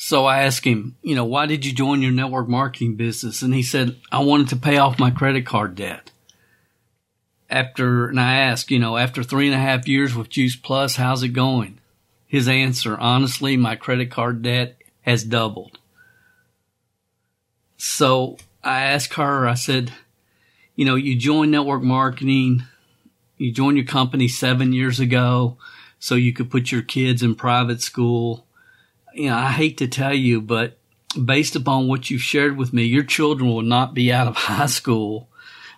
So I asked him, you know, why did you join your network marketing business? And he said, I wanted to pay off my credit card debt. After, and I asked, you know, after three and a half years with Juice Plus, how's it going? His answer, honestly, my credit card debt has doubled. So I asked her, I said, you know, you joined network marketing, you joined your company seven years ago so you could put your kids in private school. You know, I hate to tell you, but based upon what you've shared with me, your children will not be out of high school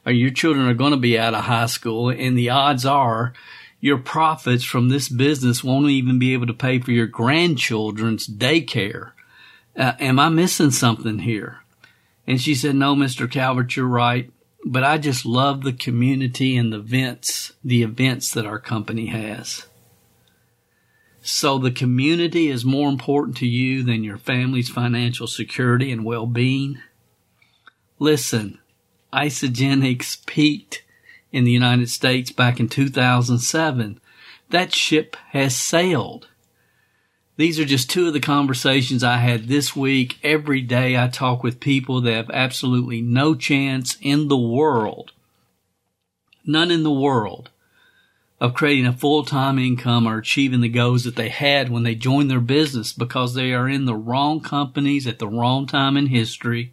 or your children are going to be out of high school and the odds are your profits from this business won't even be able to pay for your grandchildren's daycare. Uh, am I missing something here? And she said, no, Mr. Calvert, you're right. But I just love the community and the events, the events that our company has. So the community is more important to you than your family's financial security and well-being. Listen, Isagenix peaked in the United States back in 2007. That ship has sailed. These are just two of the conversations I had this week. Every day I talk with people that have absolutely no chance in the world, none in the world, of creating a full-time income or achieving the goals that they had when they joined their business because they are in the wrong companies at the wrong time in history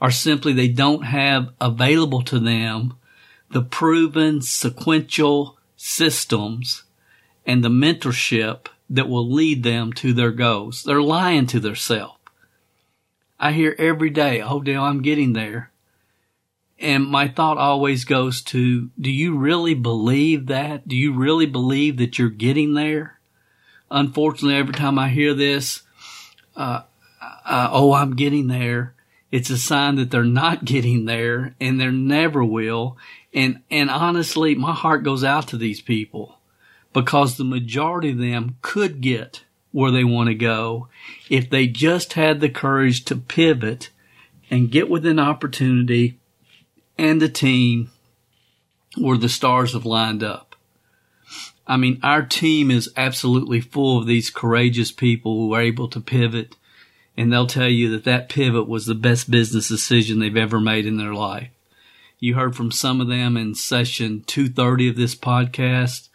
or simply they don't have available to them the proven sequential systems and the mentorship that will lead them to their goals. They're lying to themselves. I hear every day, oh, Dale, I'm getting there. And my thought always goes to, do you really believe that? Do you really believe that you're getting there? Unfortunately, every time I hear this, uh, uh, oh, I'm getting there, it's a sign that they're not getting there and they never will. And, and honestly, my heart goes out to these people because the majority of them could get where they want to go if they just had the courage to pivot and get with an opportunity and the team where the stars have lined up. I mean, our team is absolutely full of these courageous people who are able to pivot and they'll tell you that that pivot was the best business decision they've ever made in their life. You heard from some of them in session 230 of this podcast.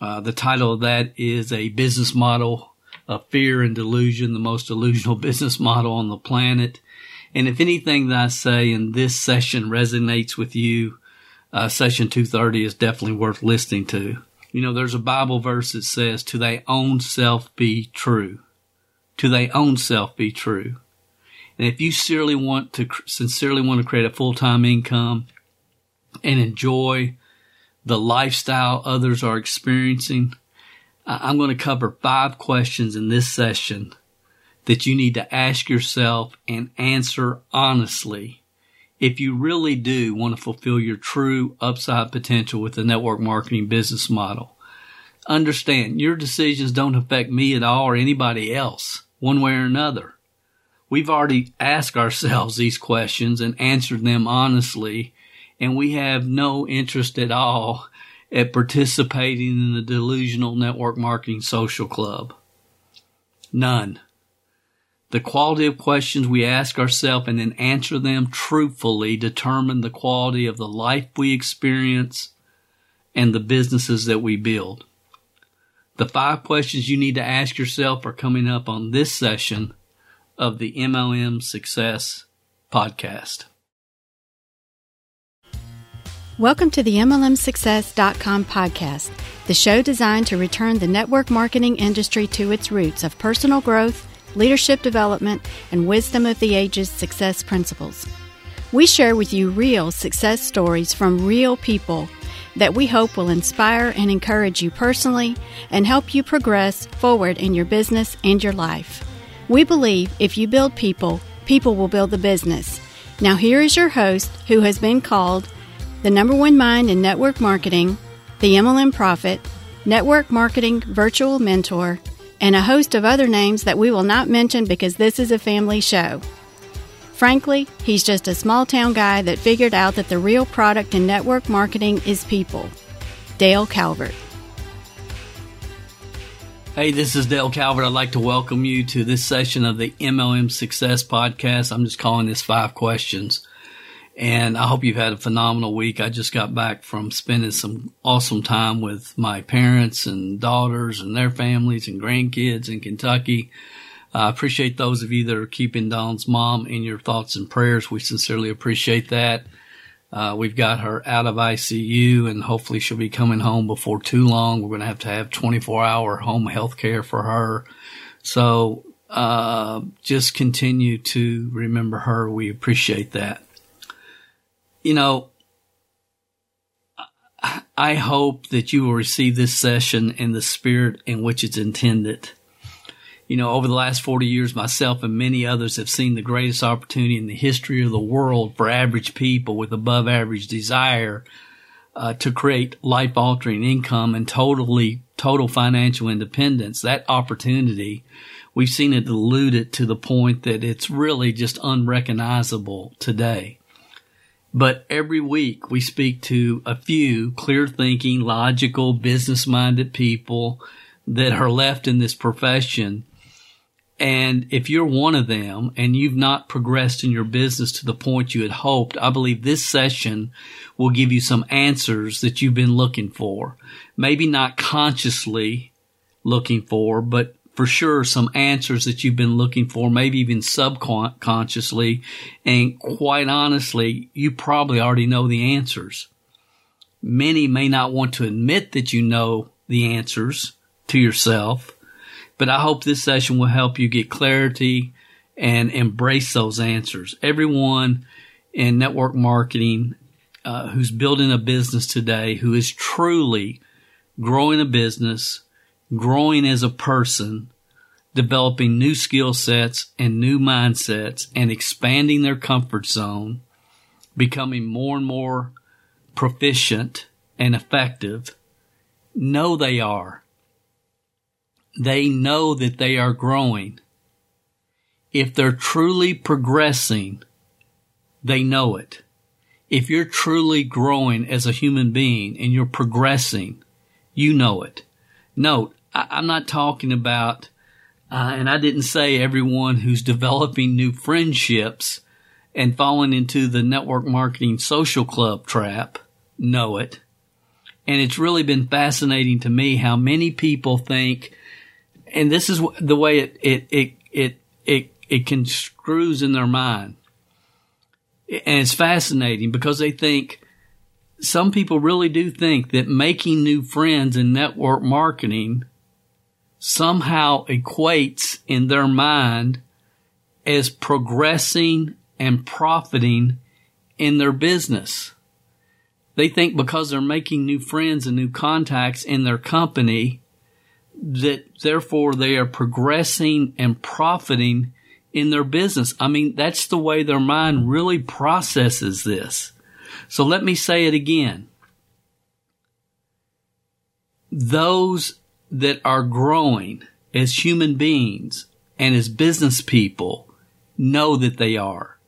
Uh, the title of that is a business model of fear and delusion, the most delusional business model on the planet. And if anything that I say in this session resonates with you, uh, session 230 is definitely worth listening to. You know, there's a Bible verse that says, to thy own self be true. To thy own self be true. And if you sincerely want to, sincerely want to create a full-time income and enjoy the lifestyle others are experiencing, I'm going to cover five questions in this session that you need to ask yourself and answer honestly if you really do want to fulfill your true upside potential with the network marketing business model. Understand your decisions don't affect me at all or anybody else one way or another. We've already asked ourselves these questions and answered them honestly, and we have no interest at all at participating in the delusional network marketing social club. None. The quality of questions we ask ourselves and then answer them truthfully determine the quality of the life we experience and the businesses that we build. The five questions you need to ask yourself are coming up on this session of the MLM Success Podcast. Welcome to the MLMSuccess.com podcast, the show designed to return the network marketing industry to its roots of personal growth, leadership development, and wisdom of the ages success principles. We share with you real success stories from real people that we hope will inspire and encourage you personally and help you progress forward in your business and your life. We believe if you build people, people will build the business. Now, here is your host who has been called the number one mind in network marketing, the MLM Prophet, network marketing virtual mentor, and a host of other names that we will not mention because this is a family show. Frankly, he's just a small town guy that figured out that the real product in network marketing is people. Dale Calvert. Hey, this is Dale Calvert. I'd like to welcome you to this session of the MLM Success Podcast. I'm just calling this five questions. And I hope you've had a phenomenal week. I just got back from spending some awesome time with my parents and daughters and their families and grandkids in Kentucky. I appreciate those of you that are keeping Dawn's mom in your thoughts and prayers. We sincerely appreciate that. Uh, we've got her out of ICU and hopefully she'll be coming home before too long. We're going to have to have 24 hour home health care for her. So, uh, just continue to remember her. We appreciate that. You know, I hope that you will receive this session in the spirit in which it's intended you know, over the last 40 years, myself and many others have seen the greatest opportunity in the history of the world for average people with above average desire uh, to create life altering income and totally, total financial independence. That opportunity, we've seen it diluted to the point that it's really just unrecognizable today. But every week we speak to a few clear thinking, logical, business minded people that are left in this profession and if you're one of them and you've not progressed in your business to the point you had hoped, I believe this session will give you some answers that you've been looking for. Maybe not consciously looking for, but for sure some answers that you've been looking for, maybe even subconsciously. And quite honestly, you probably already know the answers. Many may not want to admit that you know the answers to yourself but I hope this session will help you get clarity and embrace those answers. Everyone in network marketing uh, who's building a business today, who is truly growing a business, growing as a person, developing new skill sets and new mindsets and expanding their comfort zone, becoming more and more proficient and effective, know they are they know that they are growing. If they're truly progressing, they know it. If you're truly growing as a human being and you're progressing, you know it. Note, I, am not talking about, uh, and I didn't say everyone who's developing new friendships and falling into the network marketing social club trap know it. And it's really been fascinating to me how many people think and this is the way it it it it it, it construes in their mind, and it's fascinating because they think some people really do think that making new friends in network marketing somehow equates in their mind as progressing and profiting in their business. They think because they're making new friends and new contacts in their company that therefore they are progressing and profiting in their business. I mean, that's the way their mind really processes this. So let me say it again. Those that are growing as human beings and as business people know that they are.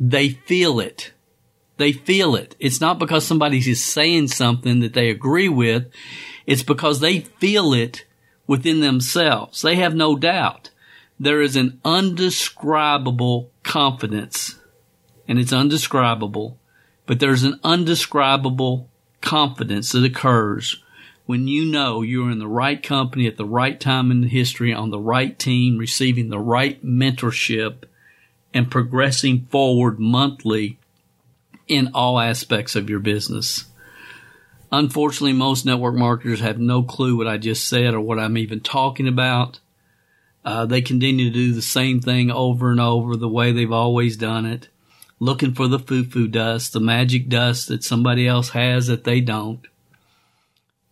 They feel it. They feel it. It's not because somebody's is saying something that they agree with. It's because they feel it within themselves. They have no doubt. There is an undescribable confidence, and it's undescribable, but there's an undescribable confidence that occurs when you know you're in the right company at the right time in history on the right team, receiving the right mentorship and progressing forward monthly in all aspects of your business. Unfortunately, most network marketers have no clue what I just said or what I'm even talking about. Uh, they continue to do the same thing over and over the way they've always done it, looking for the foo-foo dust, the magic dust that somebody else has that they don't.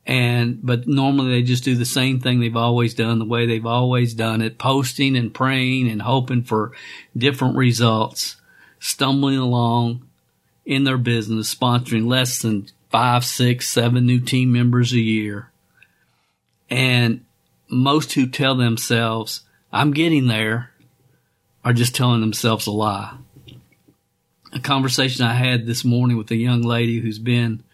And, but normally they just do the same thing they've always done, the way they've always done it, posting and praying and hoping for different results, stumbling along in their business, sponsoring less than five, six, seven new team members a year. And most who tell themselves, I'm getting there, are just telling themselves a lie. A conversation I had this morning with a young lady who's been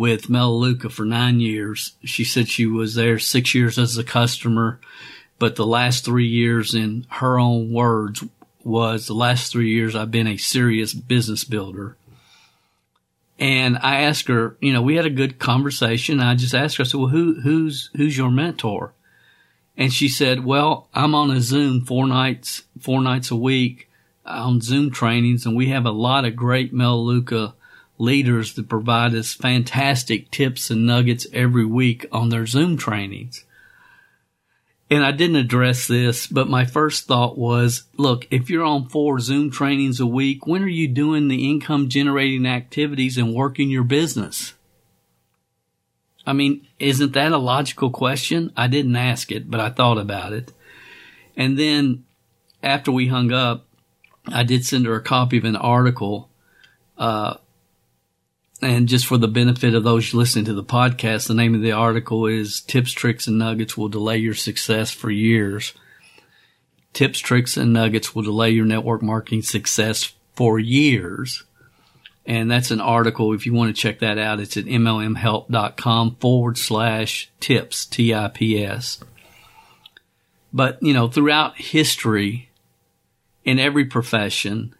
with Melaleuca for nine years. She said she was there six years as a customer, but the last three years, in her own words, was the last three years I've been a serious business builder. And I asked her, you know, we had a good conversation. I just asked her, I said, well, who, who's, who's your mentor? And she said, well, I'm on a Zoom four nights, four nights a week on Zoom trainings and we have a lot of great Melaleuca leaders that provide us fantastic tips and nuggets every week on their Zoom trainings. And I didn't address this, but my first thought was, look, if you're on four Zoom trainings a week, when are you doing the income generating activities and working your business? I mean, isn't that a logical question? I didn't ask it, but I thought about it. And then after we hung up, I did send her a copy of an article, uh, and just for the benefit of those listening to the podcast, the name of the article is Tips, Tricks, and Nuggets Will Delay Your Success for Years. Tips, Tricks, and Nuggets will delay your network marketing success for years. And that's an article. If you want to check that out, it's at mlmhelp.com forward slash tips, T-I-P-S. But, you know, throughout history, in every profession,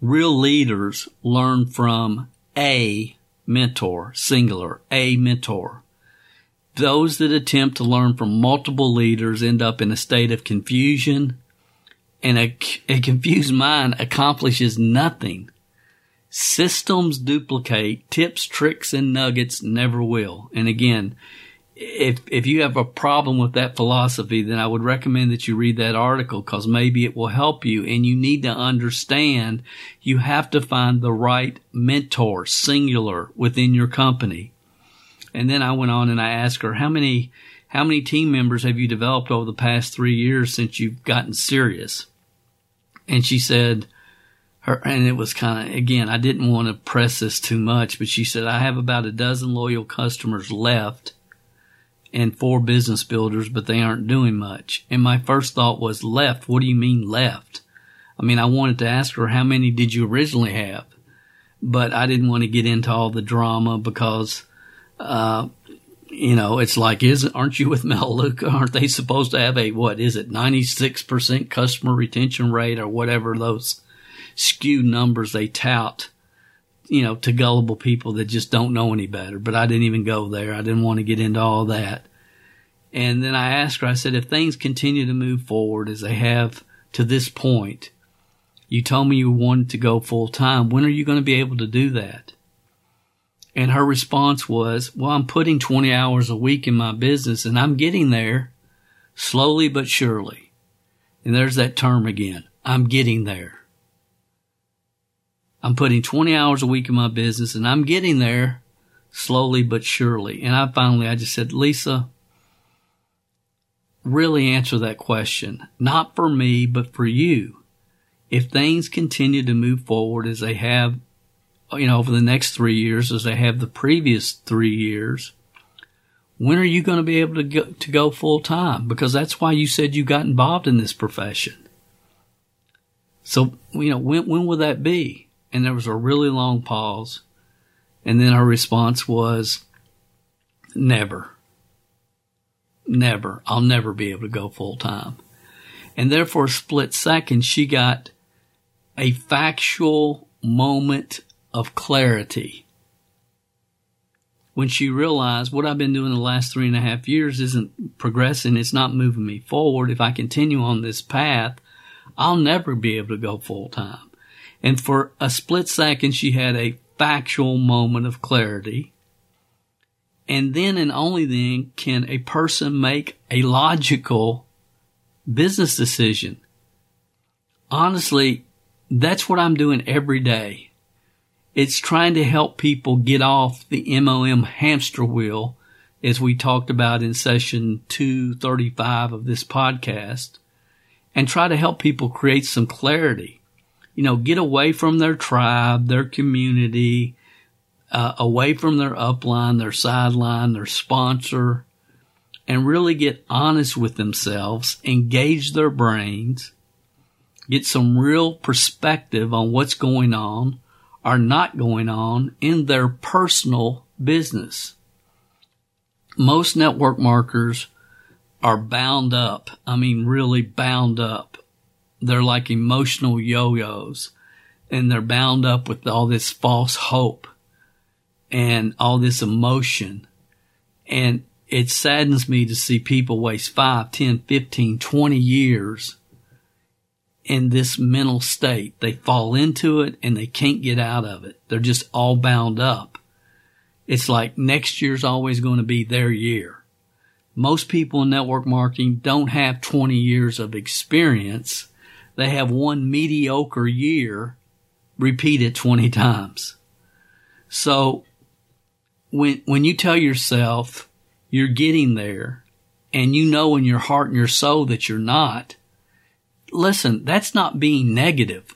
real leaders learn from a mentor, singular, a mentor. Those that attempt to learn from multiple leaders end up in a state of confusion, and a, a confused mind accomplishes nothing. Systems duplicate, tips, tricks, and nuggets never will. And again, if if you have a problem with that philosophy, then I would recommend that you read that article because maybe it will help you. And you need to understand you have to find the right mentor, singular, within your company. And then I went on and I asked her how many how many team members have you developed over the past three years since you've gotten serious? And she said her and it was kind of again I didn't want to press this too much, but she said I have about a dozen loyal customers left and four business builders, but they aren't doing much. And my first thought was left. What do you mean left? I mean, I wanted to ask her, how many did you originally have? But I didn't want to get into all the drama because, uh, you know, it's like, isn't, aren't you with Melaleuca? Aren't they supposed to have a, what is it, 96% customer retention rate or whatever those skewed numbers they tout? You know, to gullible people that just don't know any better. But I didn't even go there. I didn't want to get into all that. And then I asked her, I said, if things continue to move forward as they have to this point, you told me you wanted to go full time. When are you going to be able to do that? And her response was, well, I'm putting 20 hours a week in my business and I'm getting there slowly but surely. And there's that term again. I'm getting there. I'm putting 20 hours a week in my business and I'm getting there slowly but surely. And I finally, I just said, Lisa, really answer that question. Not for me, but for you. If things continue to move forward as they have, you know, over the next three years, as they have the previous three years, when are you going to be able to go, to go full time? Because that's why you said you got involved in this profession. So, you know, when, when will that be? And there was a really long pause. And then her response was, never. Never. I'll never be able to go full time. And therefore, a split second, she got a factual moment of clarity when she realized what I've been doing the last three and a half years isn't progressing. It's not moving me forward. If I continue on this path, I'll never be able to go full time. And for a split second, she had a factual moment of clarity. And then and only then can a person make a logical business decision. Honestly, that's what I'm doing every day. It's trying to help people get off the MLM hamster wheel, as we talked about in session 235 of this podcast, and try to help people create some clarity you know, get away from their tribe, their community, uh, away from their upline, their sideline, their sponsor, and really get honest with themselves, engage their brains, get some real perspective on what's going on or not going on in their personal business. Most network marketers are bound up. I mean, really bound up. They're like emotional yo-yos and they're bound up with all this false hope and all this emotion. And it saddens me to see people waste 5, 10, 15, 20 years in this mental state. They fall into it and they can't get out of it. They're just all bound up. It's like next year's always going to be their year. Most people in network marketing don't have 20 years of experience. They have one mediocre year repeated 20 times. So when, when you tell yourself you're getting there and you know in your heart and your soul that you're not, listen, that's not being negative.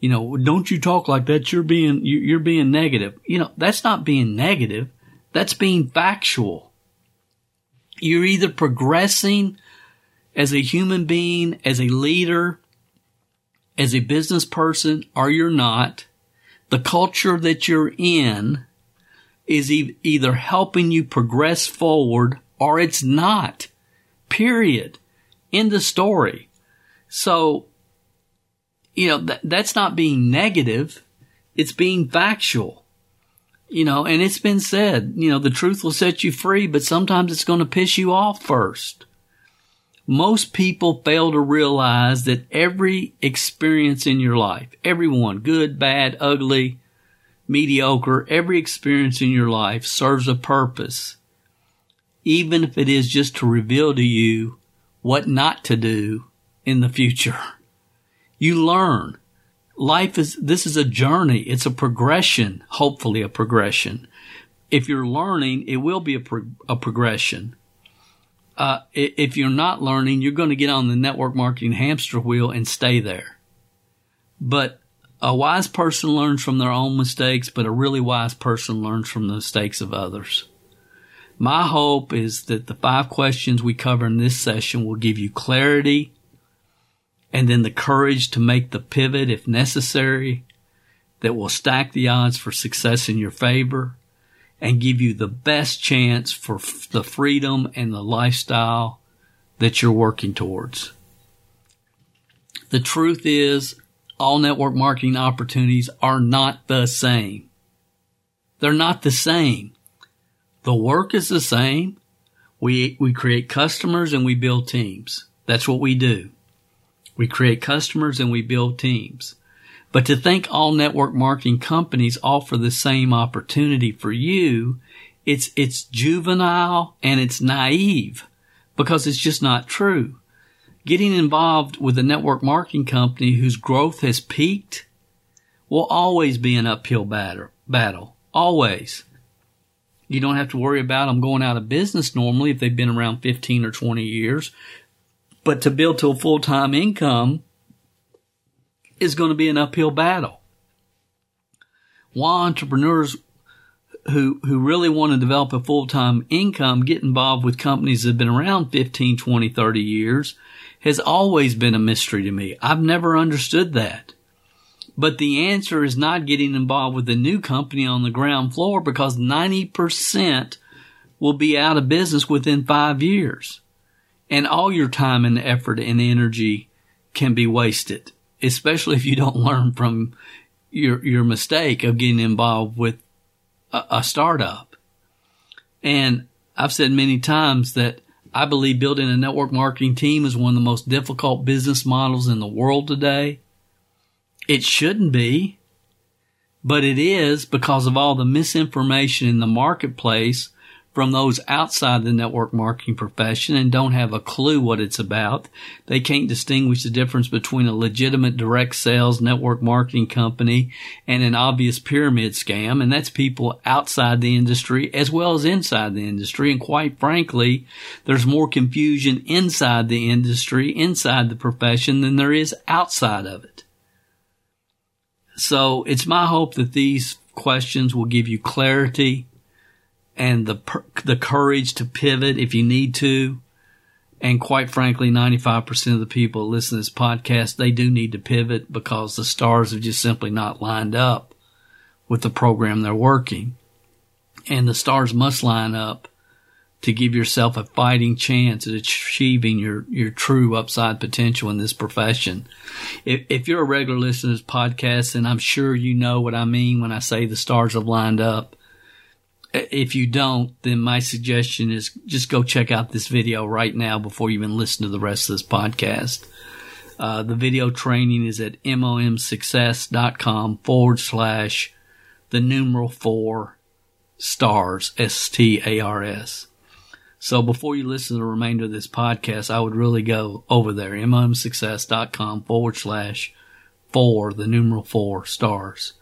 You know, don't you talk like that. You're being, you're being negative. You know, that's not being negative. That's being factual. You're either progressing as a human being, as a leader, as a business person, or you're not. The culture that you're in is e- either helping you progress forward or it's not. Period. In the story. So, you know, th- that's not being negative. It's being factual. You know, and it's been said, you know, the truth will set you free, but sometimes it's going to piss you off first. Most people fail to realize that every experience in your life, everyone, good, bad, ugly, mediocre, every experience in your life serves a purpose. Even if it is just to reveal to you what not to do in the future. You learn. Life is, this is a journey. It's a progression, hopefully a progression. If you're learning, it will be a, pro- a progression. Uh, if you're not learning, you're going to get on the network marketing hamster wheel and stay there. But a wise person learns from their own mistakes, but a really wise person learns from the mistakes of others. My hope is that the five questions we cover in this session will give you clarity and then the courage to make the pivot if necessary that will stack the odds for success in your favor and give you the best chance for f- the freedom and the lifestyle that you're working towards. The truth is all network marketing opportunities are not the same. They're not the same. The work is the same. We, we create customers and we build teams. That's what we do. We create customers and we build teams. But to think all network marketing companies offer the same opportunity for you, it's, it's juvenile and it's naive because it's just not true. Getting involved with a network marketing company whose growth has peaked will always be an uphill battle. battle. Always. You don't have to worry about them going out of business normally if they've been around 15 or 20 years but to build to a full time income is going to be an uphill battle. Why entrepreneurs who, who really want to develop a full time income get involved with companies that have been around 15, 20, 30 years has always been a mystery to me. I've never understood that. But the answer is not getting involved with a new company on the ground floor because 90% will be out of business within five years and all your time and effort and energy can be wasted, especially if you don't learn from your your mistake of getting involved with a, a startup. And I've said many times that I believe building a network marketing team is one of the most difficult business models in the world today. It shouldn't be, but it is because of all the misinformation in the marketplace from those outside the network marketing profession and don't have a clue what it's about. They can't distinguish the difference between a legitimate direct sales network marketing company and an obvious pyramid scam. And that's people outside the industry as well as inside the industry. And quite frankly, there's more confusion inside the industry, inside the profession than there is outside of it. So it's my hope that these questions will give you clarity and the the courage to pivot if you need to. And quite frankly, 95% of the people listen to this podcast, they do need to pivot because the stars have just simply not lined up with the program they're working. And the stars must line up to give yourself a fighting chance at achieving your, your true upside potential in this profession. If, if you're a regular listener to this podcast, then I'm sure you know what I mean when I say the stars have lined up. If you don't, then my suggestion is just go check out this video right now before you even listen to the rest of this podcast. Uh, the video training is at mlmsuccess.com forward slash the numeral four stars, S-T-A-R-S. So before you listen to the remainder of this podcast, I would really go over there, mlmsuccess.com forward slash four, the numeral four stars.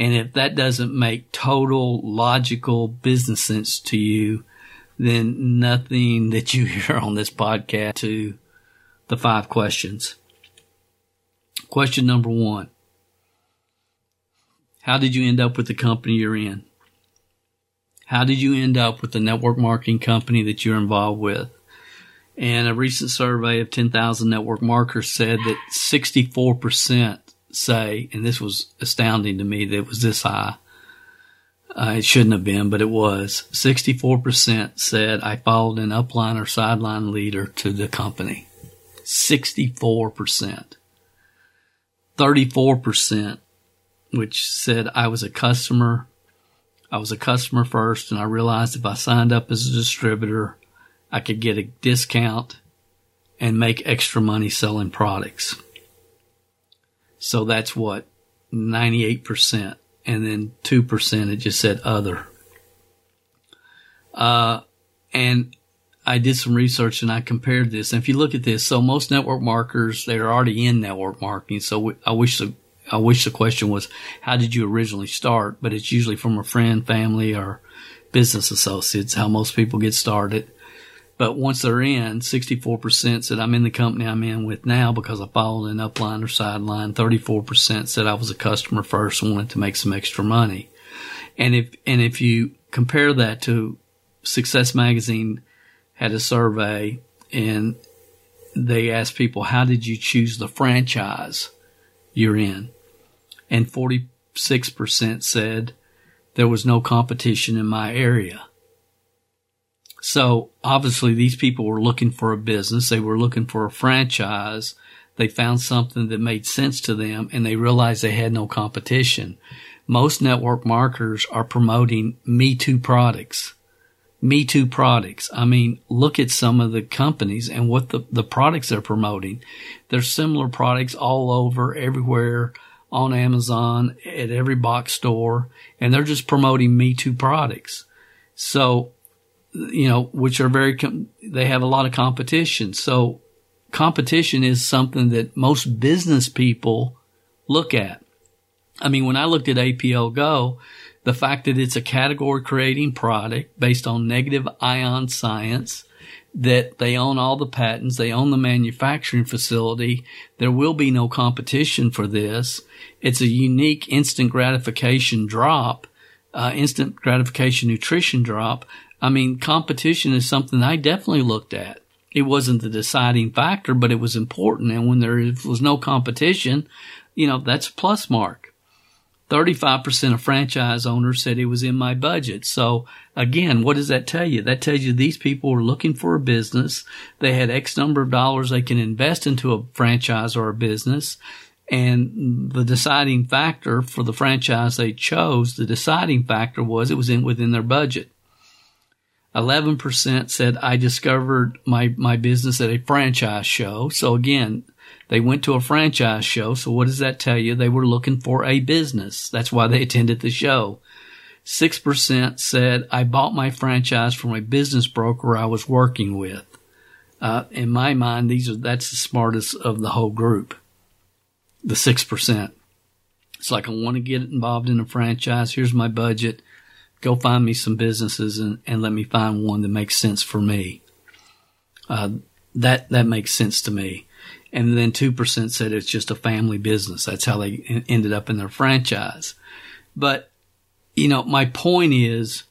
And if that doesn't make total logical business sense to you, then nothing that you hear on this podcast to the five questions. Question number one. How did you end up with the company you're in? How did you end up with the network marketing company that you're involved with? And a recent survey of 10,000 network marketers said that 64% say, and this was astounding to me that it was this high. Uh, it shouldn't have been, but it was. 64% said I followed an upline or sideline leader to the company. 64%. 34%, which said I was a customer. I was a customer first and I realized if I signed up as a distributor, I could get a discount and make extra money selling products. So that's what 98%. And then 2% it just said other. Uh, and I did some research and I compared this. And if you look at this, so most network marketers, they're already in network marketing. So I wish the, I wish the question was, how did you originally start? But it's usually from a friend, family, or business associates, how most people get started. But once they're in, 64% said I'm in the company I'm in with now because I followed an upline or sideline. 34% said I was a customer first and wanted to make some extra money. And if, and if you compare that to Success Magazine had a survey and they asked people, how did you choose the franchise you're in? And 46% said there was no competition in my area. So obviously these people were looking for a business. They were looking for a franchise. They found something that made sense to them and they realized they had no competition. Most network marketers are promoting Me Too products. Me Too products. I mean, look at some of the companies and what the, the products they're promoting. There's similar products all over, everywhere on Amazon, at every box store, and they're just promoting Me Too products. So, you know, which are very, com- they have a lot of competition. So competition is something that most business people look at. I mean, when I looked at APL Go, the fact that it's a category creating product based on negative ion science, that they own all the patents, they own the manufacturing facility. There will be no competition for this. It's a unique instant gratification drop, uh, instant gratification nutrition drop. I mean, competition is something I definitely looked at. It wasn't the deciding factor, but it was important. And when there was no competition, you know, that's a plus mark. 35% of franchise owners said it was in my budget. So again, what does that tell you? That tells you these people were looking for a business. They had X number of dollars they can invest into a franchise or a business. And the deciding factor for the franchise they chose, the deciding factor was it was in within their budget. 11% said I discovered my, my business at a franchise show. So again, they went to a franchise show. So what does that tell you? They were looking for a business. That's why they attended the show. 6% said, I bought my franchise from a business broker I was working with. Uh, in my mind, these are, that's the smartest of the whole group. The 6%. It's like, I want to get involved in a franchise. Here's my budget. Go find me some businesses and, and let me find one that makes sense for me. Uh, that, that makes sense to me and then 2% said it's just a family business. That's how they ended up in their franchise. But, you know, my point is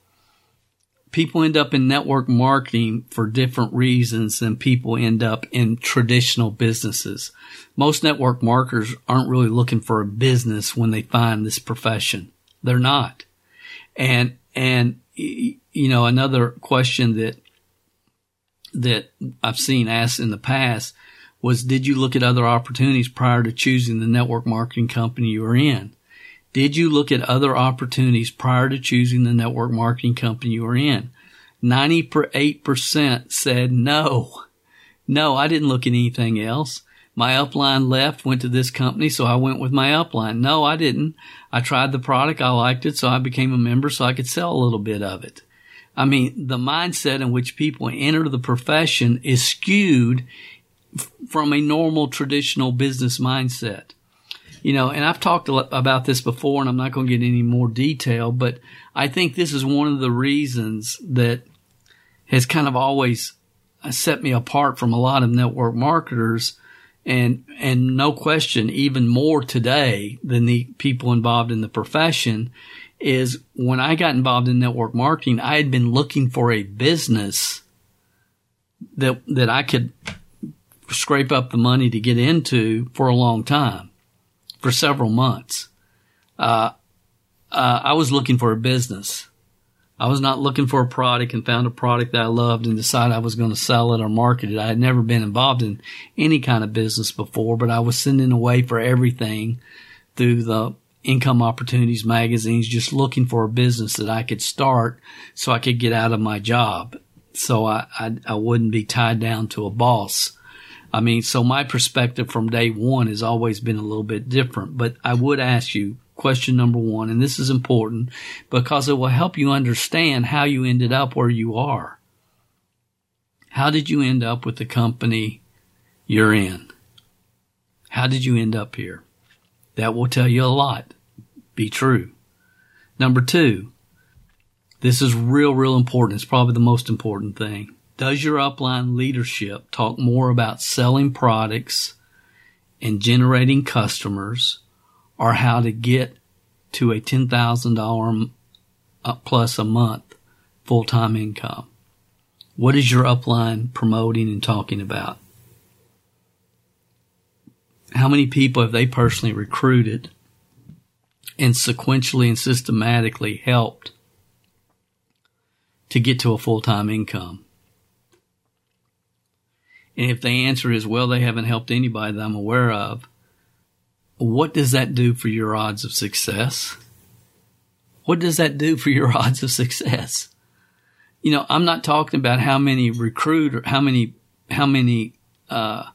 people end up in network marketing for different reasons than people end up in traditional businesses. Most network marketers aren't really looking for a business when they find this profession. They're not. And and you know, another question that that I've seen asked in the past was, did you look at other opportunities prior to choosing the network marketing company you were in? Did you look at other opportunities prior to choosing the network marketing company you were in? 98% said no. No, I didn't look at anything else. My upline left, went to this company, so I went with my upline. No, I didn't. I tried the product. I liked it, so I became a member so I could sell a little bit of it. I mean, the mindset in which people enter the profession is skewed from a normal traditional business mindset. You know, and I've talked about this before and I'm not going to get any more detail, but I think this is one of the reasons that has kind of always uh, set me apart from a lot of network marketers and and no question even more today than the people involved in the profession is when I got involved in network marketing, I had been looking for a business that that I could scrape up the money to get into for a long time, for several months. Uh, uh, I was looking for a business. I was not looking for a product and found a product that I loved and decided I was going to sell it or market it. I had never been involved in any kind of business before, but I was sending away for everything through the income opportunities magazines, just looking for a business that I could start so I could get out of my job. So I, I, I wouldn't be tied down to a boss. I mean, so my perspective from day one has always been a little bit different, but I would ask you question number one, and this is important because it will help you understand how you ended up where you are. How did you end up with the company you're in? How did you end up here? That will tell you a lot. Be true. Number two, this is real, real important. It's probably the most important thing. Does your upline leadership talk more about selling products and generating customers or how to get to a $10,000 uh, plus a month full-time income? What is your upline promoting and talking about? how many people have they personally recruited and sequentially and systematically helped to get to a full-time income? And if the answer is, well, they haven't helped anybody that I'm aware of, what does that do for your odds of success? What does that do for your odds of success? You know, I'm not talking about how many recruit or how many, how many, uh,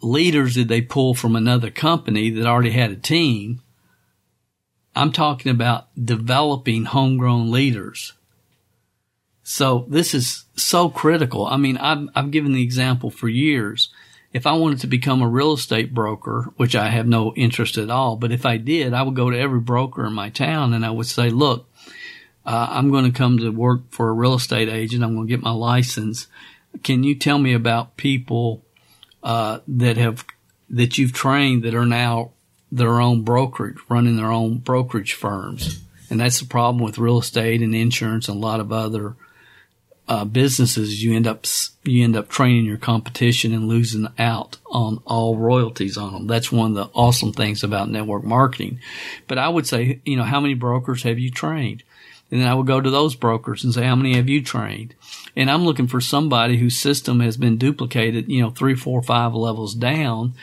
leaders did they pull from another company that already had a team? I'm talking about developing homegrown leaders. So this is so critical. I mean, I've, I've given the example for years. If I wanted to become a real estate broker, which I have no interest at all, but if I did, I would go to every broker in my town and I would say, look, uh, I'm going to come to work for a real estate agent. I'm going to get my license. Can you tell me about people uh, that have that you've trained that are now their own brokerage, running their own brokerage firms, and that's the problem with real estate and insurance and a lot of other uh, businesses. You end up you end up training your competition and losing out on all royalties on them. That's one of the awesome things about network marketing. But I would say, you know, how many brokers have you trained? And then I would go to those brokers and say, how many have you trained? And I'm looking for somebody whose system has been duplicated, you know, three, four, five levels down.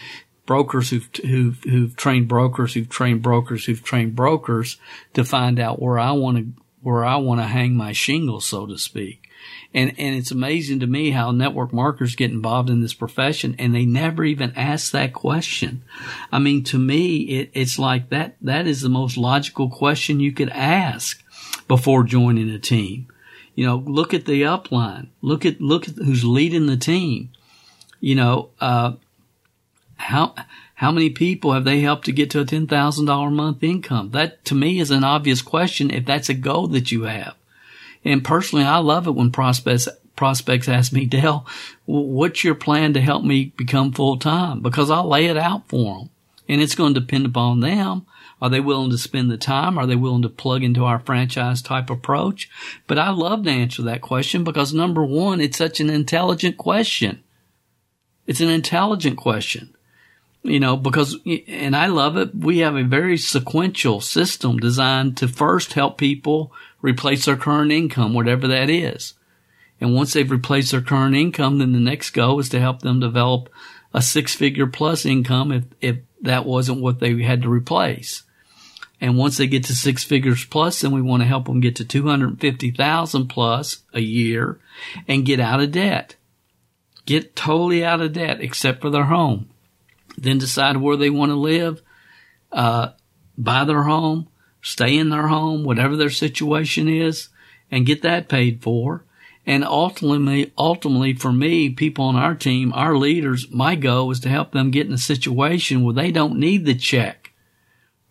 Brokers who've, who've, who've trained brokers, who've trained brokers, who've trained brokers to find out where I want to, where I want to hang my shingle, so to speak. And, and it's amazing to me how network marketers get involved in this profession and they never even ask that question. I mean, to me, it, it's like that, that is the most logical question you could ask before joining a team. You know, look at the upline. Look at look at who's leading the team. You know, uh, how how many people have they helped to get to a ten thousand dollar a month income? That to me is an obvious question if that's a goal that you have. And personally, I love it when prospects prospects ask me, Dale, what's your plan to help me become full time? Because I'll lay it out for them, and it's going to depend upon them. Are they willing to spend the time? Are they willing to plug into our franchise type approach? But I love to answer that question because number one, it's such an intelligent question. It's an intelligent question. You know, because, and I love it. We have a very sequential system designed to first help people replace their current income, whatever that is. And once they've replaced their current income, then the next goal is to help them develop a six figure plus income if, if that wasn't what they had to replace. And once they get to six figures plus, then we want to help them get to 250,000 plus a year and get out of debt. Get totally out of debt except for their home then decide where they want to live, uh, buy their home, stay in their home, whatever their situation is, and get that paid for. And ultimately, ultimately for me, people on our team, our leaders, my goal is to help them get in a situation where they don't need the check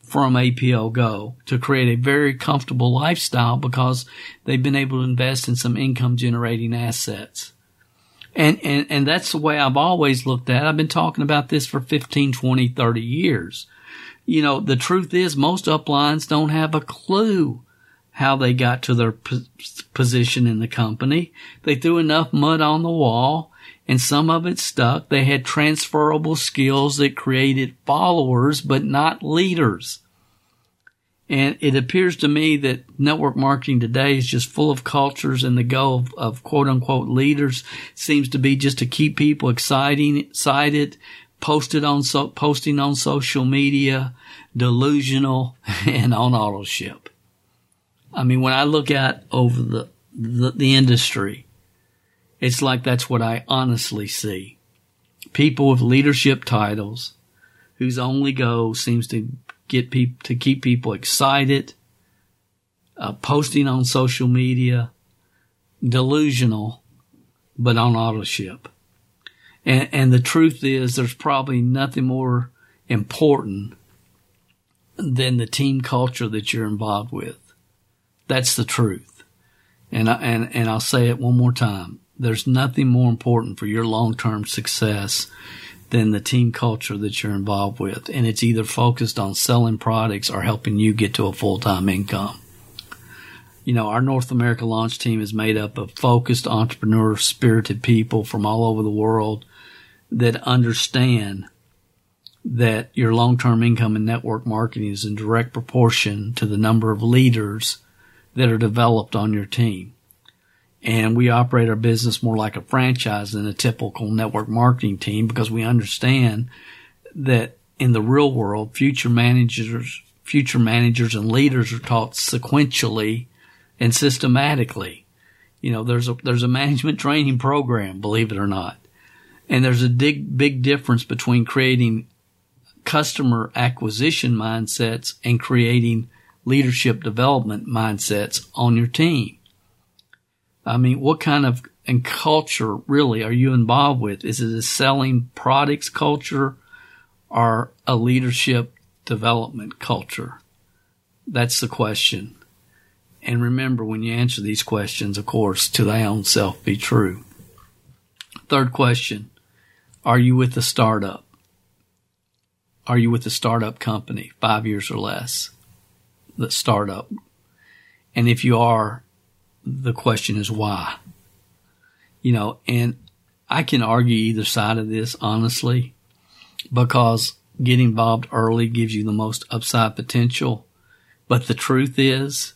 from APLGO to create a very comfortable lifestyle because they've been able to invest in some income generating assets. And, and, and that's the way I've always looked at it. I've been talking about this for 15, 20, 30 years. You know, the truth is most uplines don't have a clue how they got to their p- position in the company. They threw enough mud on the wall and some of it stuck. They had transferable skills that created followers, but not leaders. And it appears to me that network marketing today is just full of cultures and the goal of, of quote unquote leaders seems to be just to keep people exciting, excited, posted on so, posting on social media, delusional and on auto ship. I mean, when I look at over the, the, the industry, it's like that's what I honestly see. People with leadership titles whose only goal seems to get people to keep people excited, uh, posting on social media, delusional, but on auto ship. And, and the truth is there's probably nothing more important than the team culture that you're involved with. That's the truth. And I, and, and I'll say it one more time. There's nothing more important for your long-term success than the team culture that you're involved with. And it's either focused on selling products or helping you get to a full time income. You know, our North America launch team is made up of focused, entrepreneur spirited people from all over the world that understand that your long term income in network marketing is in direct proportion to the number of leaders that are developed on your team and we operate our business more like a franchise than a typical network marketing team because we understand that in the real world, future managers, future managers and leaders are taught sequentially and systematically. You know, there's a, there's a management training program, believe it or not. And there's a big, big difference between creating customer acquisition mindsets and creating leadership development mindsets on your team. I mean, what kind of and culture really are you involved with? Is it a selling products culture or a leadership development culture? That's the question. And remember, when you answer these questions, of course, to thy own self be true. Third question. Are you with a startup? Are you with a startup company, five years or less? The startup. And if you are, the question is why. You know, and I can argue either side of this honestly because getting involved early gives you the most upside potential. But the truth is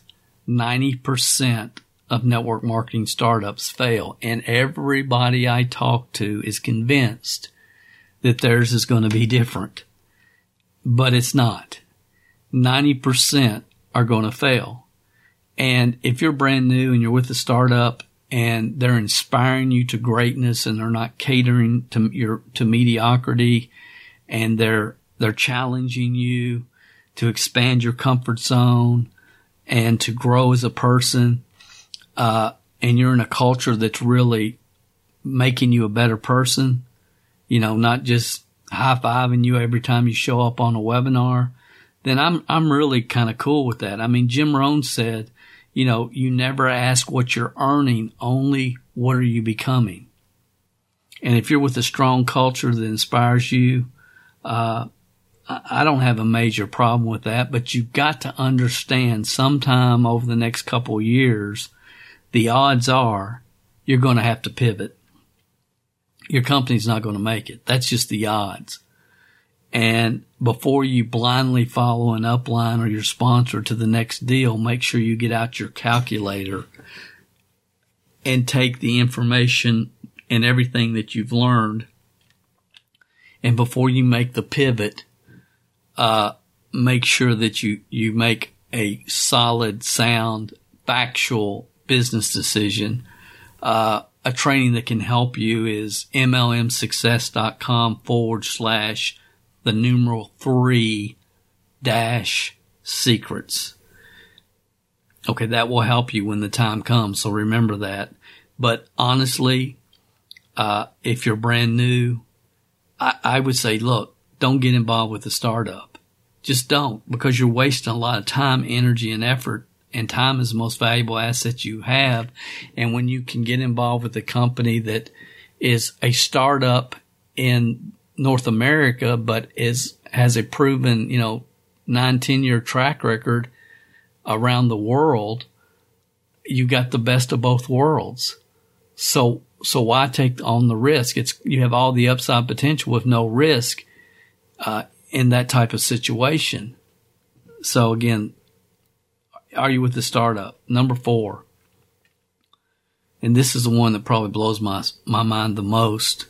90% of network marketing startups fail and everybody I talk to is convinced that theirs is going to be different, but it's not. 90% are going to fail. And if you're brand new and you're with a startup and they're inspiring you to greatness and they're not catering to your, to mediocrity and they're, they're challenging you to expand your comfort zone and to grow as a person, uh, and you're in a culture that's really making you a better person, you know, not just high fiving you every time you show up on a webinar, then I'm, I'm really kind of cool with that. I mean, Jim Rohn said, you know, you never ask what you're earning, only what are you becoming. And if you're with a strong culture that inspires you, uh, I don't have a major problem with that, but you've got to understand sometime over the next couple years, the odds are you're going to have to pivot. Your company's not going to make it. That's just the odds. And before you blindly follow an upline or your sponsor to the next deal, make sure you get out your calculator and take the information and everything that you've learned. And before you make the pivot, uh, make sure that you, you make a solid, sound, factual business decision. Uh, a training that can help you is mlmsuccess.com forward slash the numeral three dash secrets. Okay, that will help you when the time comes. So remember that. But honestly, uh, if you're brand new, I, I would say, look, don't get involved with a startup. Just don't because you're wasting a lot of time, energy, and effort. And time is the most valuable asset you have. And when you can get involved with a company that is a startup in North America, but is has a proven, you know, nine, ten year track record around the world, you got the best of both worlds. So, so why take on the risk? It's, you have all the upside potential with no risk, uh, in that type of situation. So again, are you with the startup? Number four. And this is the one that probably blows my, my mind the most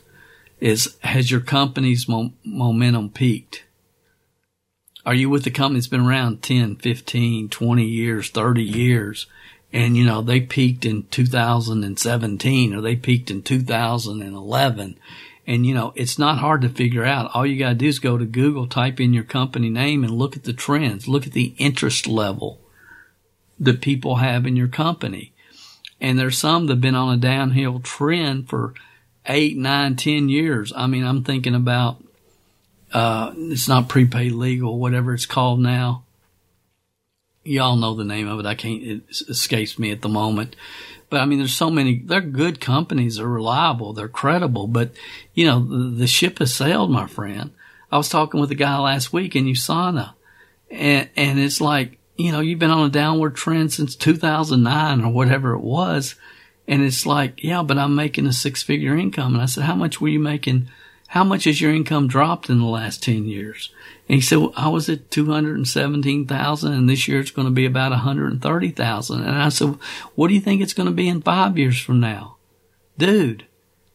is has your company's mo- momentum peaked? Are you with the company that's been around 10, 15, 20 years, 30 years? And, you know, they peaked in 2017 or they peaked in 2011. And, you know, it's not hard to figure out. All you got to do is go to Google, type in your company name and look at the trends. Look at the interest level that people have in your company. And there's some that have been on a downhill trend for eight, nine, ten years. I mean, I'm thinking about uh, it's not prepaid legal, whatever it's called now. Y'all know the name of it. I can't, it escapes me at the moment. But I mean, there's so many, they're good companies. They're reliable. They're credible. But, you know, the, the ship has sailed, my friend. I was talking with a guy last week in USANA and, and it's like, you know, you've been on a downward trend since 2009 or whatever it was. And it's like, yeah, but I'm making a six figure income. And I said, how much were you making how much has your income dropped in the last 10 years? And he said, well, I was at 217,000 and this year it's going to be about 130,000. And I said, what do you think it's going to be in five years from now? Dude,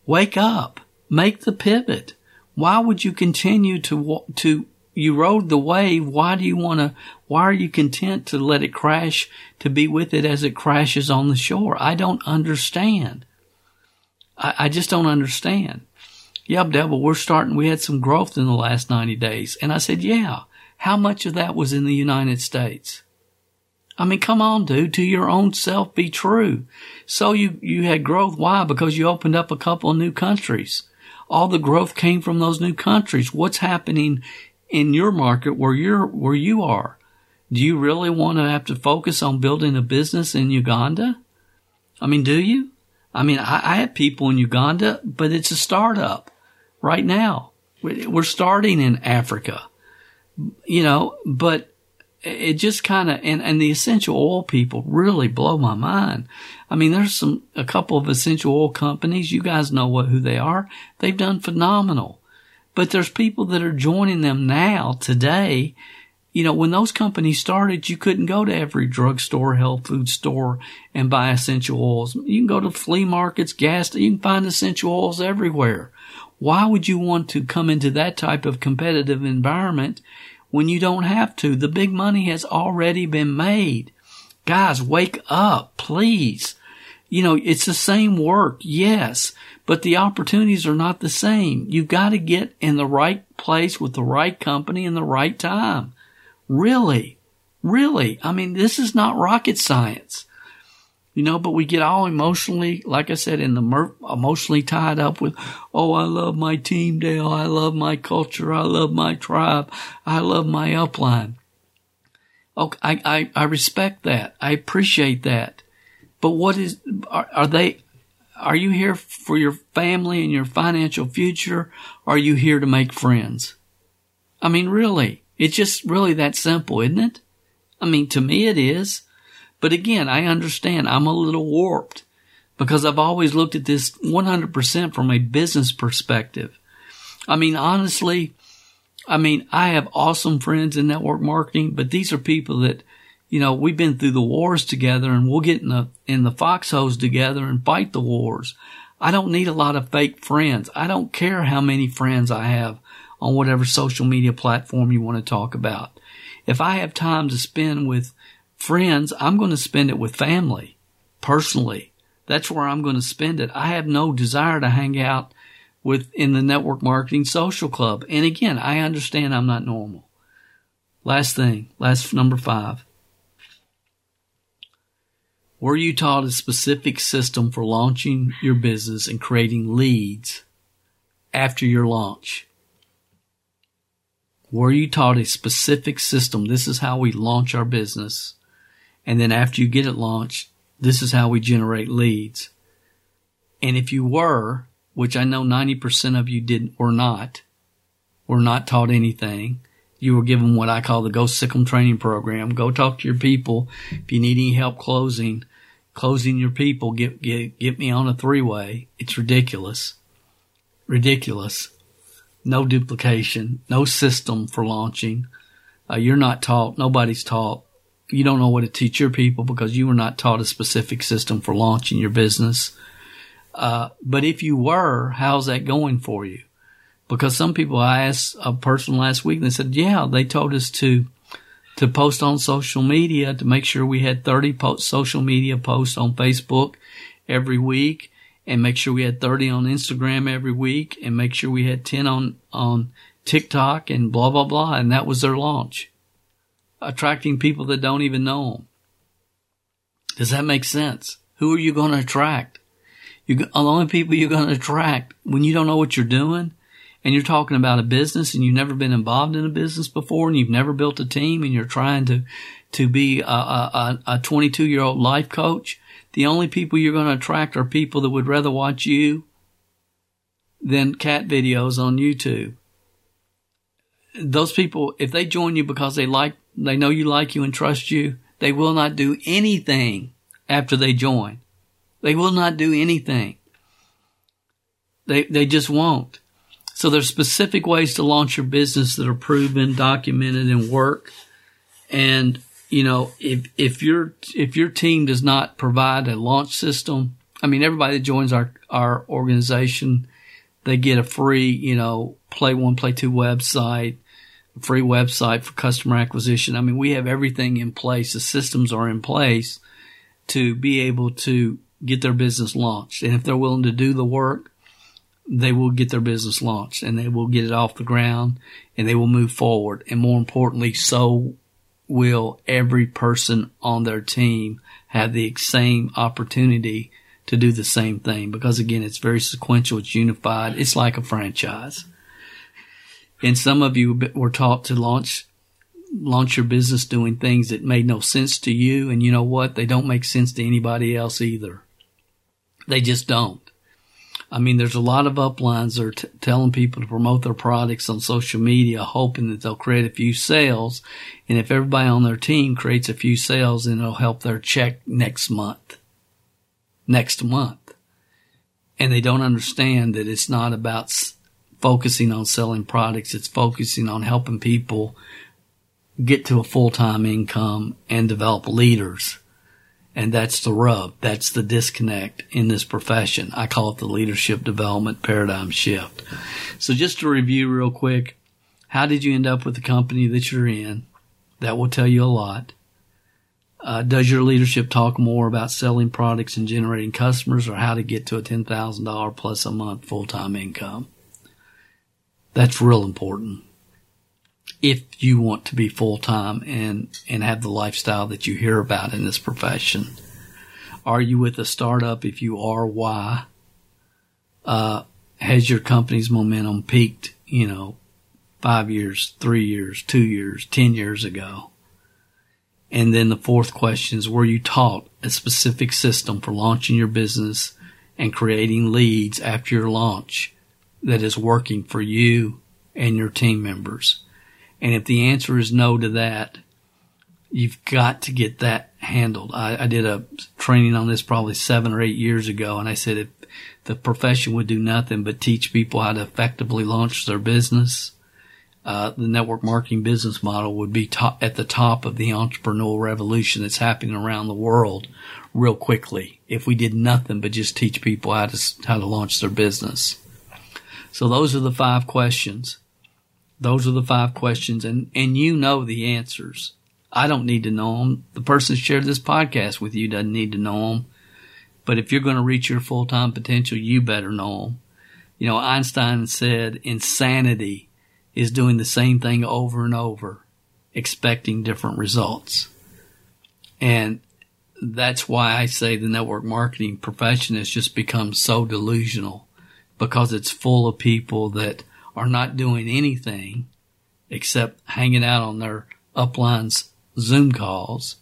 wake up, make the pivot. Why would you continue to, to, you rode the wave. Why do you want to, why are you content to let it crash, to be with it as it crashes on the shore? I don't understand. I, I just don't understand yeah, devil, we're starting, we had some growth in the last 90 days. And I said, yeah, how much of that was in the United States? I mean, come on, dude, to your own self be true. So you, you had growth. Why? Because you opened up a couple of new countries. All the growth came from those new countries. What's happening in your market where you're, where you are? Do you really want to have to focus on building a business in Uganda? I mean, do you? I mean, I, I have people in Uganda, but it's a startup right now. We're starting in Africa, you know, but it just kind of, and, and the essential oil people really blow my mind. I mean, there's some, a couple of essential oil companies. You guys know what, who they are. They've done phenomenal, but there's people that are joining them now today. You know, when those companies started, you couldn't go to every drugstore, health food store and buy essential oils. You can go to flea markets, gas, you can find essential oils everywhere. Why would you want to come into that type of competitive environment when you don't have to? The big money has already been made. Guys, wake up, please. You know, it's the same work, yes, but the opportunities are not the same. You've got to get in the right place with the right company in the right time. Really, really. I mean, this is not rocket science you know, but we get all emotionally, like I said, in the mer- emotionally tied up with, oh, I love my team, Dale. I love my culture. I love my tribe. I love my upline. Okay, I, I, I respect that. I appreciate that. But what is, are, are they, are you here for your family and your financial future? Or are you here to make friends? I mean, really, it's just really that simple, isn't it? I mean, to me it is. But again, I understand I'm a little warped because I've always looked at this 100% from a business perspective. I mean, honestly, I mean, I have awesome friends in network marketing, but these are people that, you know, we've been through the wars together and we'll get in the, in the foxholes together and fight the wars. I don't need a lot of fake friends. I don't care how many friends I have on whatever social media platform you want to talk about. If I have time to spend with friends, I'm going to spend it with family personally. That's where I'm going to spend it. I have no desire to hang out with in the network marketing social club. And again, I understand I'm not normal. Last thing, last number five. Were you taught a specific system for launching your business and creating leads after your launch? Were you taught a specific system? This is how we launch our business. And then after you get it launched, this is how we generate leads. And if you were, which I know 90% of you didn't or not, were not taught anything. You were given what I call the Go Sick'em training program. Go talk to your people. If you need any help closing, closing your people, get, get, get me on a three way. It's ridiculous. Ridiculous. No duplication, no system for launching. Uh, you're not taught, nobody's taught. You don't know what to teach your people because you were not taught a specific system for launching your business. Uh, but if you were, how's that going for you? Because some people, I asked a person last week and they said, yeah, they told us to, to post on social media to make sure we had 30 post, social media posts on Facebook every week and make sure we had 30 on Instagram every week and make sure we had 10 on, on TikTok and blah, blah, blah. And that was their launch. Attracting people that don't even know them. Does that make sense? Who are you going to attract? You, the only people you're going to attract when you don't know what you're doing and you're talking about a business and you've never been involved in a business before and you've never built a team and you're trying to, to be a, a, a 22 year old life coach, the only people you're going to attract are people that would rather watch you than cat videos on YouTube. Those people, if they join you because they like, they know you like you and trust you, they will not do anything after they join. They will not do anything. They, they just won't. So there's specific ways to launch your business that are proven, documented, and work. And, you know, if, if your, if your team does not provide a launch system, I mean, everybody that joins our, our organization, they get a free, you know, play one, play two website, free website for customer acquisition. I mean, we have everything in place. The systems are in place to be able to get their business launched. And if they're willing to do the work, they will get their business launched and they will get it off the ground and they will move forward. And more importantly, so will every person on their team have the same opportunity to do the same thing because again, it's very sequential. It's unified. It's like a franchise. And some of you were taught to launch launch your business doing things that made no sense to you. And you know what? They don't make sense to anybody else either. They just don't. I mean, there's a lot of uplines that are t- telling people to promote their products on social media, hoping that they'll create a few sales. And if everybody on their team creates a few sales, then it'll help their check next month. Next month. And they don't understand that it's not about s- focusing on selling products. It's focusing on helping people get to a full-time income and develop leaders and that's the rub. That's the disconnect in this profession. I call it the leadership development paradigm shift. So just to review real quick, how did you end up with the company that you're in? That will tell you a lot. Uh, does your leadership talk more about selling products and generating customers or how to get to a $10,000 plus a month full-time income? That's real important if you want to be full time and, and have the lifestyle that you hear about in this profession. Are you with a startup? If you are, why? Uh, has your company's momentum peaked, you know, five years, three years, two years, ten years ago? And then the fourth question is, were you taught a specific system for launching your business and creating leads after your launch that is working for you and your team members? And if the answer is no to that, you've got to get that handled. I, I, did a training on this probably seven or eight years ago, and I said if the profession would do nothing but teach people how to effectively launch their business, uh, the network marketing business model would be at the top of the entrepreneurial revolution that's happening around the world real quickly if we did nothing but just teach people how to how to launch their business. So those are the five questions. Those are the five questions, and and you know the answers. I don't need to know them. The person who shared this podcast with you doesn't need to know them. But if you're going to reach your full time potential, you better know them. You know, Einstein said insanity is doing the same thing over and over, expecting different results. And that's why I say the network marketing profession has just become so delusional because it's full of people that are not doing anything except hanging out on their uplines Zoom calls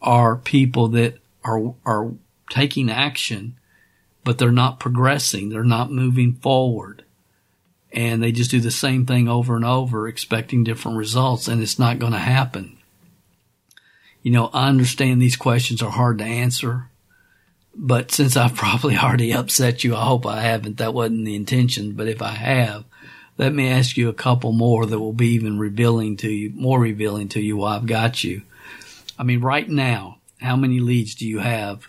are people that are, are taking action, but they're not progressing. They're not moving forward and they just do the same thing over and over, expecting different results, and it's not going to happen. You know, I understand these questions are hard to answer, but since I've probably already upset you, I hope I haven't. That wasn't the intention, but if I have, let me ask you a couple more that will be even revealing to you, more revealing to you why I've got you. I mean, right now, how many leads do you have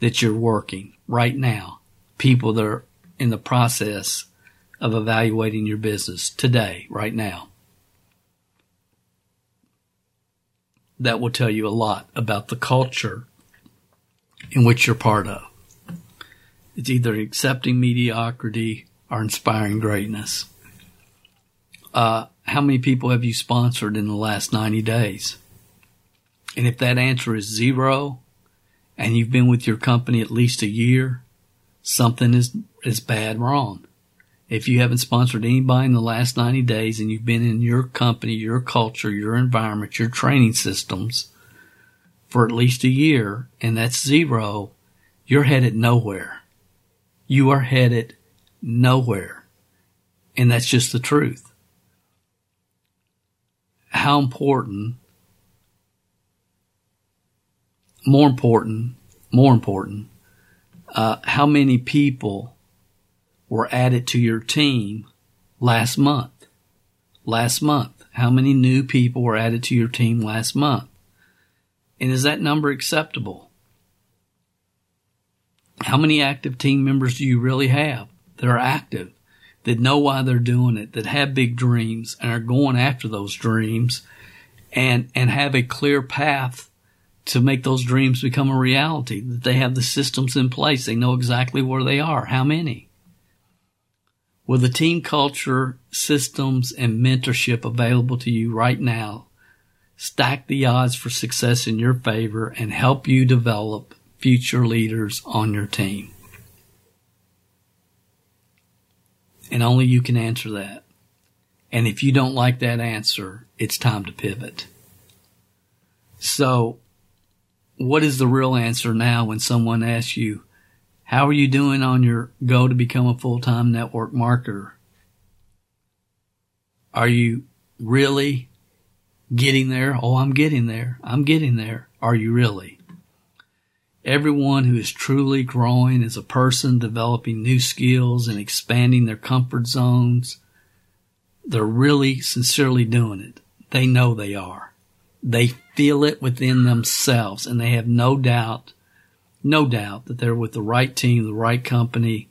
that you're working right now? People that are in the process of evaluating your business today, right now. That will tell you a lot about the culture in which you're part of. It's either accepting mediocrity or inspiring greatness. Uh, how many people have you sponsored in the last 90 days? And if that answer is zero and you've been with your company at least a year, something is, is bad wrong. If you haven't sponsored anybody in the last 90 days and you've been in your company, your culture, your environment, your training systems for at least a year, and that's zero, you're headed nowhere. You are headed nowhere. And that's just the truth. How important, more important, more important, uh, how many people were added to your team last month? Last month. How many new people were added to your team last month? And is that number acceptable? How many active team members do you really have that are active, that know why they're doing it, that have big dreams and are going after those dreams and, and have a clear path to make those dreams become a reality, that they have the systems in place. They know exactly where they are. How many? With the team culture, systems, and mentorship available to you right now, stack the odds for success in your favor and help you develop future leaders on your team. And only you can answer that. And if you don't like that answer, it's time to pivot. So, what is the real answer now when someone asks you, how are you doing on your go to become a full time network marketer? Are you really getting there? Oh, I'm getting there. I'm getting there. Are you really? Everyone who is truly growing as a person, developing new skills and expanding their comfort zones, they're really sincerely doing it. They know they are. They feel it within themselves and they have no doubt no doubt that they're with the right team, the right company,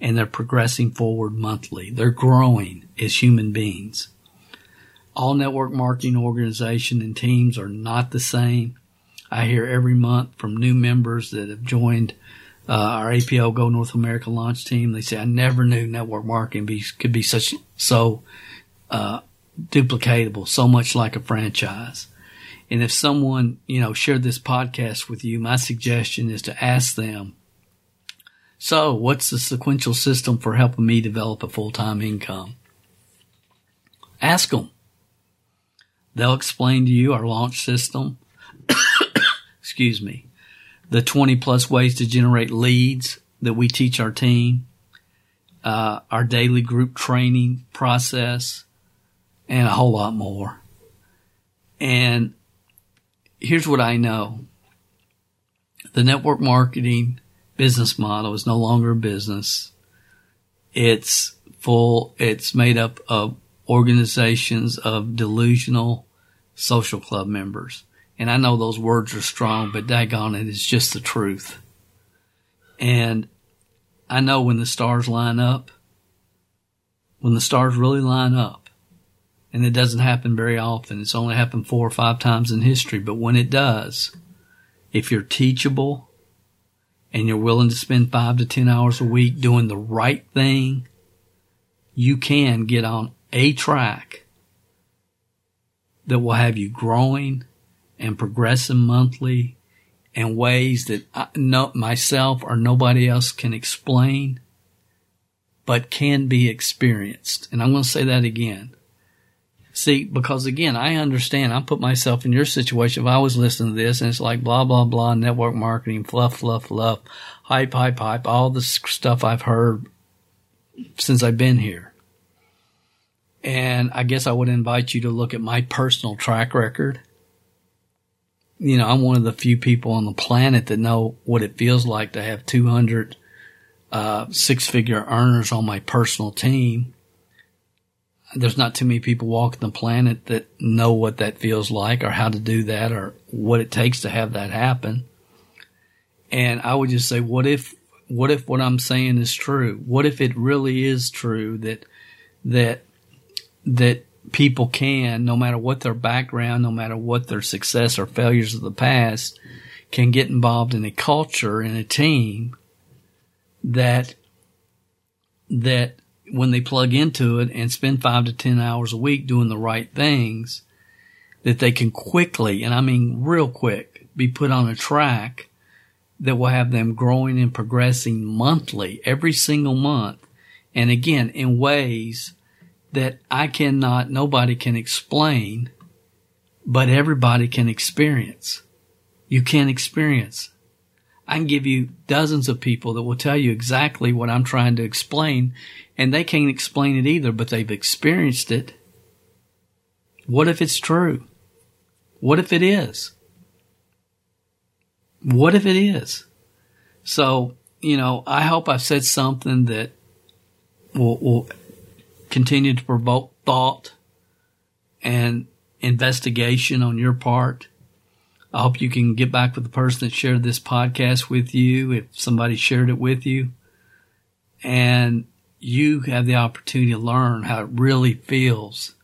and they're progressing forward monthly. They're growing as human beings. All network marketing organizations and teams are not the same. I hear every month from new members that have joined uh, our APLGO North America launch team. They say, I never knew network marketing be, could be such, so, uh, duplicatable, so much like a franchise. And if someone, you know, shared this podcast with you, my suggestion is to ask them, so what's the sequential system for helping me develop a full-time income? Ask them. They'll explain to you our launch system. Excuse me. The 20 plus ways to generate leads that we teach our team, uh, our daily group training process, and a whole lot more. And here's what I know. The network marketing business model is no longer a business. It's full, it's made up of organizations of delusional social club members. And I know those words are strong, but daggone it, it's just the truth. And I know when the stars line up, when the stars really line up, and it doesn't happen very often. It's only happened four or five times in history, but when it does, if you're teachable and you're willing to spend five to 10 hours a week doing the right thing, you can get on a track that will have you growing and progressing monthly in ways that I, no, myself or nobody else can explain, but can be experienced. And I'm going to say that again. See, because again, I understand. I put myself in your situation. If I was listening to this and it's like blah, blah, blah, network marketing, fluff, fluff, fluff, hype, hype, hype, all the stuff I've heard since I've been here. And I guess I would invite you to look at my personal track record. You know, I'm one of the few people on the planet that know what it feels like to have 200 uh, six figure earners on my personal team there's not too many people walking the planet that know what that feels like or how to do that or what it takes to have that happen. And I would just say, what if, what if what I'm saying is true? What if it really is true that, that, that people can, no matter what their background, no matter what their success or failures of the past, can get involved in a culture in a team that, that when they plug into it and spend five to 10 hours a week doing the right things, that they can quickly, and I mean real quick, be put on a track that will have them growing and progressing monthly, every single month. And again, in ways that I cannot, nobody can explain, but everybody can experience. You can experience. I can give you dozens of people that will tell you exactly what I'm trying to explain and they can't explain it either, but they've experienced it. What if it's true? What if it is? What if it is? So, you know, I hope I've said something that will, will continue to provoke thought and investigation on your part. I hope you can get back with the person that shared this podcast with you, if somebody shared it with you, and you have the opportunity to learn how it really feels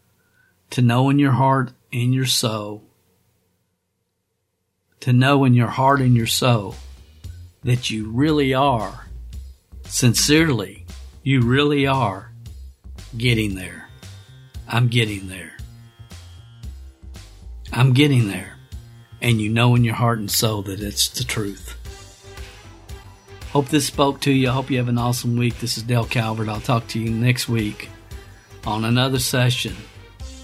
to know in your heart and your soul, to know in your heart and your soul that you really are, sincerely, you really are getting there. I'm getting there. I'm getting there. And you know in your heart and soul that it's the truth. Hope this spoke to you. I hope you have an awesome week. This is Dale Calvert. I'll talk to you next week on another session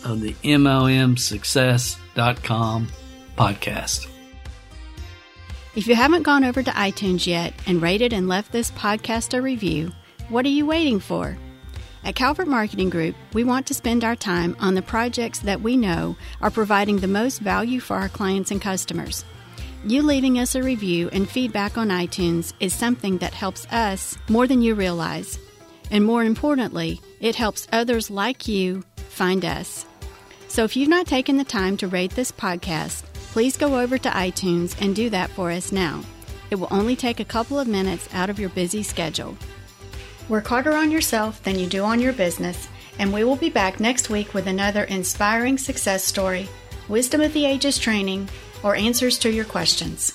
of the MLMSuccess.com podcast. If you haven't gone over to iTunes yet and rated and left this podcast a review, what are you waiting for? At Calvert Marketing Group, we want to spend our time on the projects that we know are providing the most value for our clients and customers. You leaving us a review and feedback on iTunes is something that helps us more than you realize. And more importantly, it helps others like you find us. So if you've not taken the time to rate this podcast, please go over to iTunes and do that for us now. It will only take a couple of minutes out of your busy schedule. Work harder on yourself than you do on your business, and we will be back next week with another inspiring success story, wisdom of the ages training, or answers to your questions.